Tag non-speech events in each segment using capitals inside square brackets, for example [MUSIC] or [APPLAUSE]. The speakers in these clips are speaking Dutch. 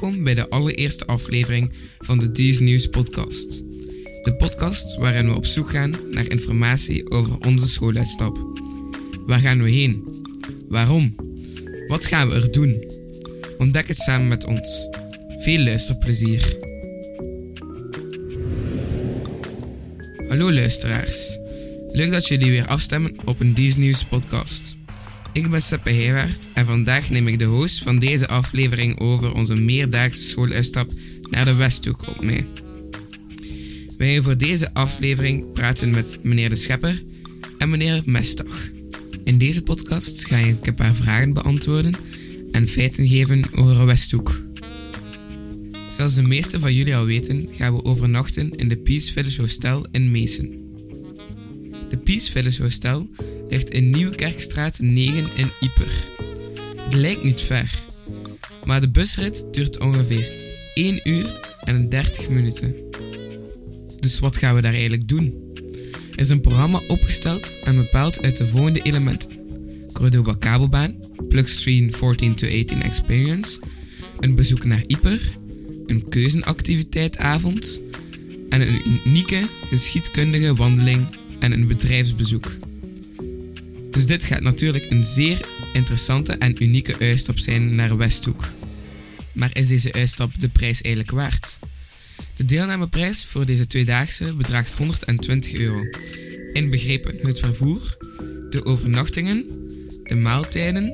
Welkom bij de allereerste aflevering van de These News podcast. De podcast waarin we op zoek gaan naar informatie over onze schooluitstap. Waar gaan we heen? Waarom? Wat gaan we er doen? Ontdek het samen met ons. Veel luisterplezier. Hallo luisteraars. Leuk dat jullie weer afstemmen op een These News podcast. Ik ben Seppe Heewaard en vandaag neem ik de host van deze aflevering over onze meerdaagse schooluitstap naar de Westhoek op mij. Wij voor deze aflevering praten met meneer De Schepper en meneer Mestag. In deze podcast ga ik een paar vragen beantwoorden en feiten geven over Westhoek. Zoals de meesten van jullie al weten, gaan we overnachten in de Peace Village Hostel in Meesen. De Peace Village Hostel ligt in Nieuwkerkstraat 9 in Ieper. Het lijkt niet ver, maar de busrit duurt ongeveer 1 uur en 30 minuten. Dus wat gaan we daar eigenlijk doen? Er is een programma opgesteld en bepaald uit de volgende elementen. Cordoba kabelbaan, Plugstream 14 to 18 Experience, een bezoek naar Ieper, een keuzenactiviteitavond en een unieke geschiedkundige wandeling en een bedrijfsbezoek. Dus dit gaat natuurlijk een zeer interessante en unieke uitstap zijn naar Westhoek. Maar is deze uitstap de prijs eigenlijk waard? De deelnameprijs voor deze tweedaagse bedraagt 120 euro, inbegrepen het vervoer, de overnachtingen, de maaltijden,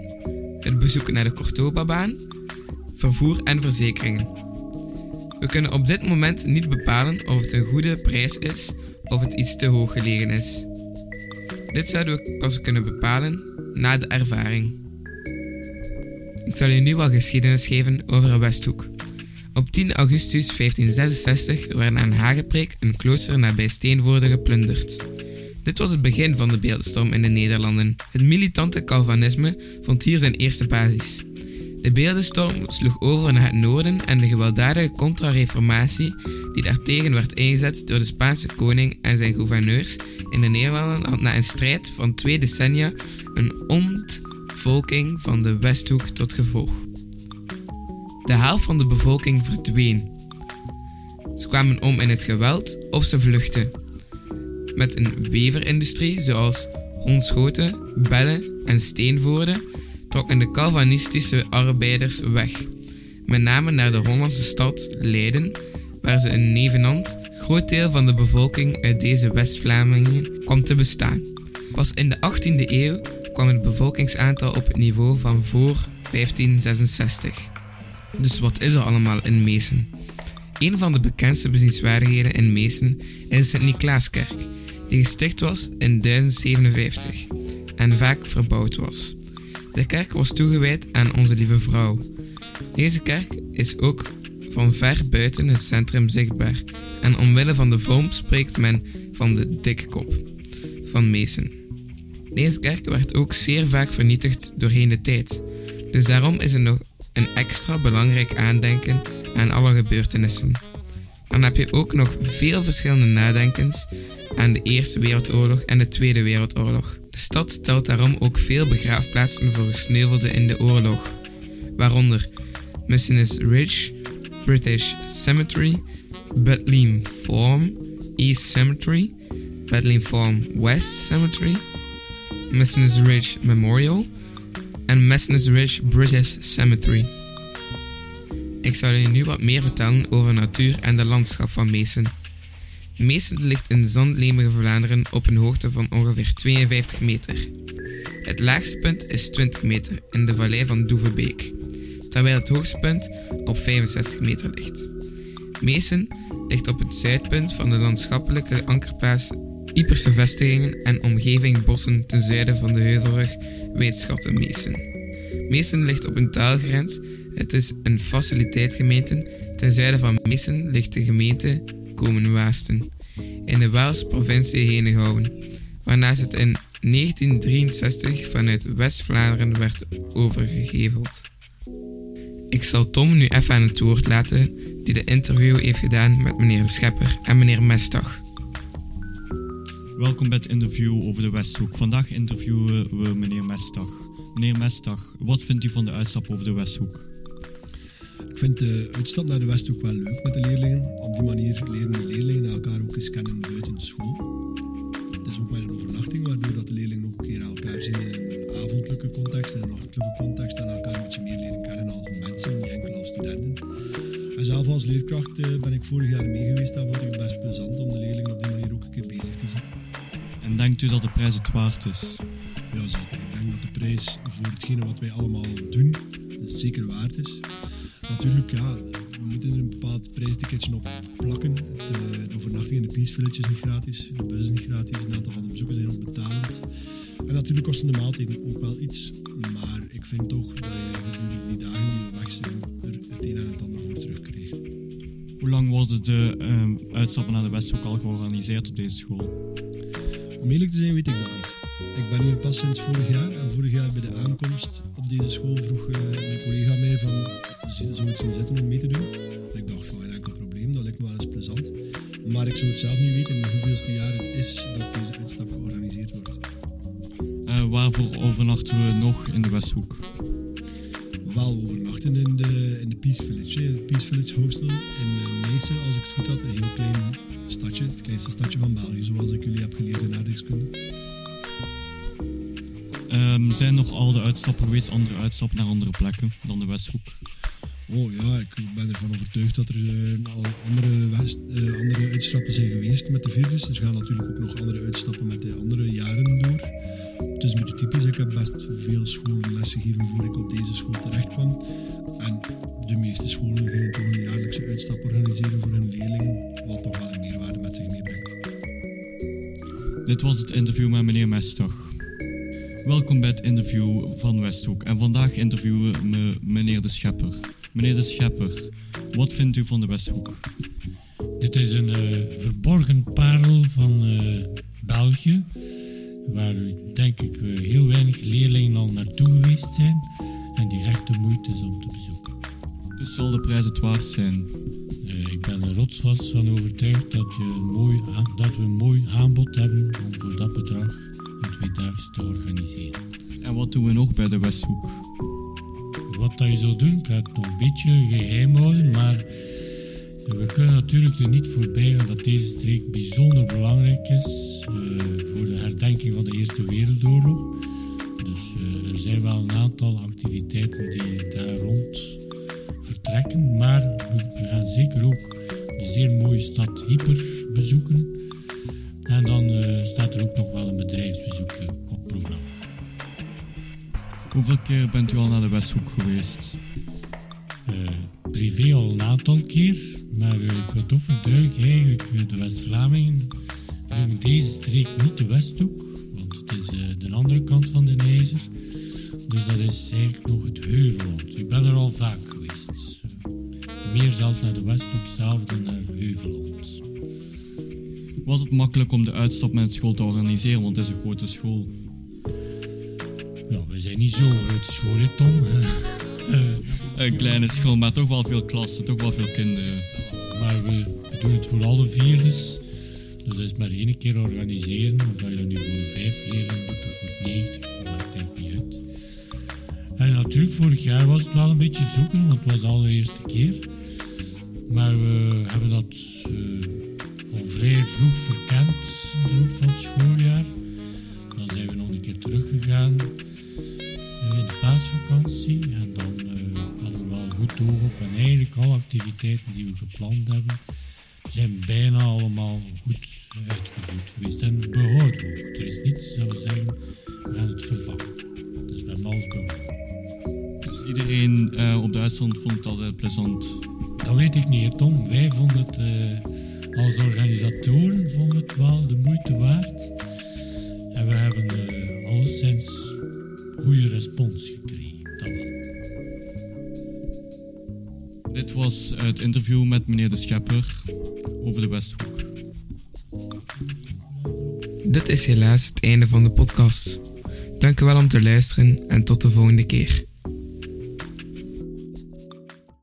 het bezoeken naar de Cordoba-baan, vervoer en verzekeringen. We kunnen op dit moment niet bepalen of het een goede prijs is of het iets te hoog gelegen is. Dit zouden we pas kunnen bepalen na de ervaring. Ik zal u nu wat geschiedenis geven over Westhoek. Op 10 augustus 1566 werd aan Hagepreek een klooster nabij Steenvoorde geplunderd. Dit was het begin van de beeldenstorm in de Nederlanden. Het militante Calvinisme vond hier zijn eerste basis. De beeldenstorm sloeg over naar het noorden en de gewelddadige contra-reformatie die daartegen werd ingezet door de Spaanse koning en zijn gouverneurs in de Nederlanden had na een strijd van twee decennia een ontvolking van de Westhoek tot gevolg. De helft van de bevolking verdween. Ze kwamen om in het geweld of ze vluchtten. Met een weverindustrie zoals Honschoten, Bellen en Steenvoorde trokken de Calvinistische arbeiders weg, met name naar de Hollandse stad Leiden, waar ze een nevenant groot deel van de bevolking uit deze West-Vlamingen kwam te bestaan. Pas in de 18e eeuw kwam het bevolkingsaantal op het niveau van voor 1566. Dus wat is er allemaal in Meesen? Een van de bekendste bezienswaardigheden in Meesen is de Sint-Niklaaskerk, die gesticht was in 1057 en vaak verbouwd was. De kerk was toegewijd aan Onze Lieve Vrouw. Deze kerk is ook van ver buiten het centrum zichtbaar en omwille van de vorm spreekt men van de dikkop van Meesen. Deze kerk werd ook zeer vaak vernietigd doorheen de tijd, dus daarom is er nog een extra belangrijk aandenken aan alle gebeurtenissen. Dan heb je ook nog veel verschillende nadenkens aan de Eerste Wereldoorlog en de Tweede Wereldoorlog. De stad stelt daarom ook veel begraafplaatsen voor gesneuvelden in de oorlog, waaronder Mussinus Ridge, British Cemetery, Bethlehem Farm, East Cemetery, Bethlehem Farm West Cemetery, Mussinus Ridge Memorial en Mussinus Ridge British Cemetery. Ik zal je nu wat meer vertellen over natuur en de landschap van Meesen. Meesen ligt in zandlemige Vlaanderen op een hoogte van ongeveer 52 meter. Het laagste punt is 20 meter in de vallei van Doevebeek, terwijl het hoogste punt op 65 meter ligt. Meesen ligt op het zuidpunt van de landschappelijke ankerplaats Ieperse vestigingen en omgeving bossen ten zuiden van de heuvelrug Weetschatten Meesen. Meesen ligt op een taalgrens. Het is een faciliteitgemeente. Ten zuiden van Meesen ligt de gemeente Komen-Waasten in de Waalse provincie Henegouwen, waarnaast het in 1963 vanuit West-Vlaanderen werd overgegeveld. Ik zal Tom nu even aan het woord laten, die de interview heeft gedaan met meneer de Schepper en meneer Mestag. Welkom bij het interview over de Westhoek. Vandaag interviewen we meneer Mestag. Meneer Mestag, wat vindt u van de uitstap over de Westhoek? Ik vind de uitstap naar de Westhoek wel leuk met de leerlingen. Op die manier leren de leerlingen elkaar ook eens kennen buiten de school. Het is ook met een overnachting, waardoor dat de leerlingen ook een keer elkaar zien in een avondelijke context, in een nachtelijke context en elkaar een beetje meer leren kennen als mensen, niet enkel als studenten. En zelf als leerkracht eh, ben ik vorig jaar mee geweest en vond ik het best plezant om de leerlingen op die manier ook een keer bezig te zien. En denkt u dat de prijs het waard is? Jazeker, ik denk dat de prijs voor hetgene wat wij allemaal doen zeker waard is. Natuurlijk, ja, we moeten er een bepaald prijsticketje op plakken. Uh, de overnachting in de Peace Village is niet gratis, de bus is niet gratis, een aantal van de bezoeken zijn ook betalend. En natuurlijk kosten de maaltijden ook wel iets, maar ik vind toch dat je gedurende die dagen die we weg zijn er het een en het ander voor terugkrijgt. Hoe lang worden de uh, uitstappen naar de Westhoek al georganiseerd op deze school? Om eerlijk te zijn weet ik dat niet. Ik ben hier pas sinds vorig jaar en vorig jaar bij de aankomst op deze school vroeg uh, mijn collega mij van zou ik zien zitten om mee te doen. En ik dacht van geen enkel probleem, dat lijkt me wel eens plezant. Maar ik zou het zelf niet weten in hoeveelste jaar het is dat deze uitstap georganiseerd wordt. Uh, waarvoor overnachten we nog in de Westhoek? Wel overnachten in de, in de Peace Village, hè. Peace Village Hostel in uh, Meissen, als ik het goed had. Een heel klein stadje, het kleinste stadje van België, zoals ik jullie heb geleerd in aardrijkskunde. Um, zijn nog oude uitstappen geweest, andere uitstappen naar andere plekken dan de Westhoek? Oh ja, ik ben ervan overtuigd dat er uh, al andere, west, uh, andere uitstappen zijn geweest met de virus. Er gaan natuurlijk ook nog andere uitstappen met de andere jaren door. Het is een beetje typisch, ik heb best veel scholen lesgegeven voor ik op deze school terecht kwam. En de meeste scholen gingen toch een jaarlijkse uitstap organiseren voor hun leerlingen, wat toch wel een meerwaarde met zich meebrengt. Dit was het interview met meneer Mestag. Welkom bij het interview van Westhoek. En vandaag interviewen we meneer De Schepper. Meneer De Schepper, wat vindt u van de Westhoek? Dit is een uh, verborgen parel van uh, België, waar denk ik uh, heel weinig leerlingen al naartoe geweest zijn en die echt de moeite is om te bezoeken. Dus zal de prijs het waard zijn? ik ben er rotsvast van overtuigd dat, je een mooi dat we een mooi aanbod hebben om voor dat bedrag een tweedaags te organiseren. En wat doen we nog bij de Westhoek? Wat dat je zou doen, ik ga het nog een beetje geheim houden, maar we kunnen natuurlijk er niet voorbij gaan dat deze streek bijzonder belangrijk is uh, voor de herdenking van de Eerste Wereldoorlog. Dus uh, er zijn wel een aantal activiteiten die daar rond Hoeveel keer bent u al naar de Westhoek geweest? Uh, privé al een aantal keer, maar uh, ik wil toch verduidelijken, eigenlijk de West-Vlamingen noemen deze streek niet de Westhoek, want het is de andere kant van de Nijzer. Dus dat is eigenlijk nog het Heuvelland. Ik ben er al vaak geweest. Meer zelfs naar de Westhoek zelf dan naar Heuvelland. Was het makkelijk om de uitstap met school te organiseren, want het is een grote school? Ja, we zijn niet zo'n grote school, hè, Tom. [LAUGHS] een kleine school, maar toch wel veel klassen, toch wel veel kinderen. Maar we, we doen het voor alle vierdes. Dus dat is maar één keer organiseren. Of dat je dat nu voor vijf leerlingen doet of voor negentig, maakt eigenlijk niet uit. En natuurlijk, vorig jaar was het wel een beetje zoeken, want het was de allereerste keer. Maar we hebben dat uh, al vrij vroeg verkend in de loop van het schooljaar. Dan zijn we nog een keer teruggegaan En dan uh, hadden we wel goed oog op. En eigenlijk alle activiteiten die we gepland hebben, zijn bijna allemaal goed uitgevoerd geweest. En behouden we ook. Er is niets dat we zeggen, we gaan het vervangen. Dus we hebben alles behouden. Dus iedereen uh, op de uitstand vond het altijd plezant? Dat weet ik niet, Tom. Wij vonden het uh, als organisatoren vonden het wel de moeite waard. Dit was het interview met meneer De Schepper over de Westhoek. Dit is helaas het einde van de podcast. Dank u wel om te luisteren en tot de volgende keer.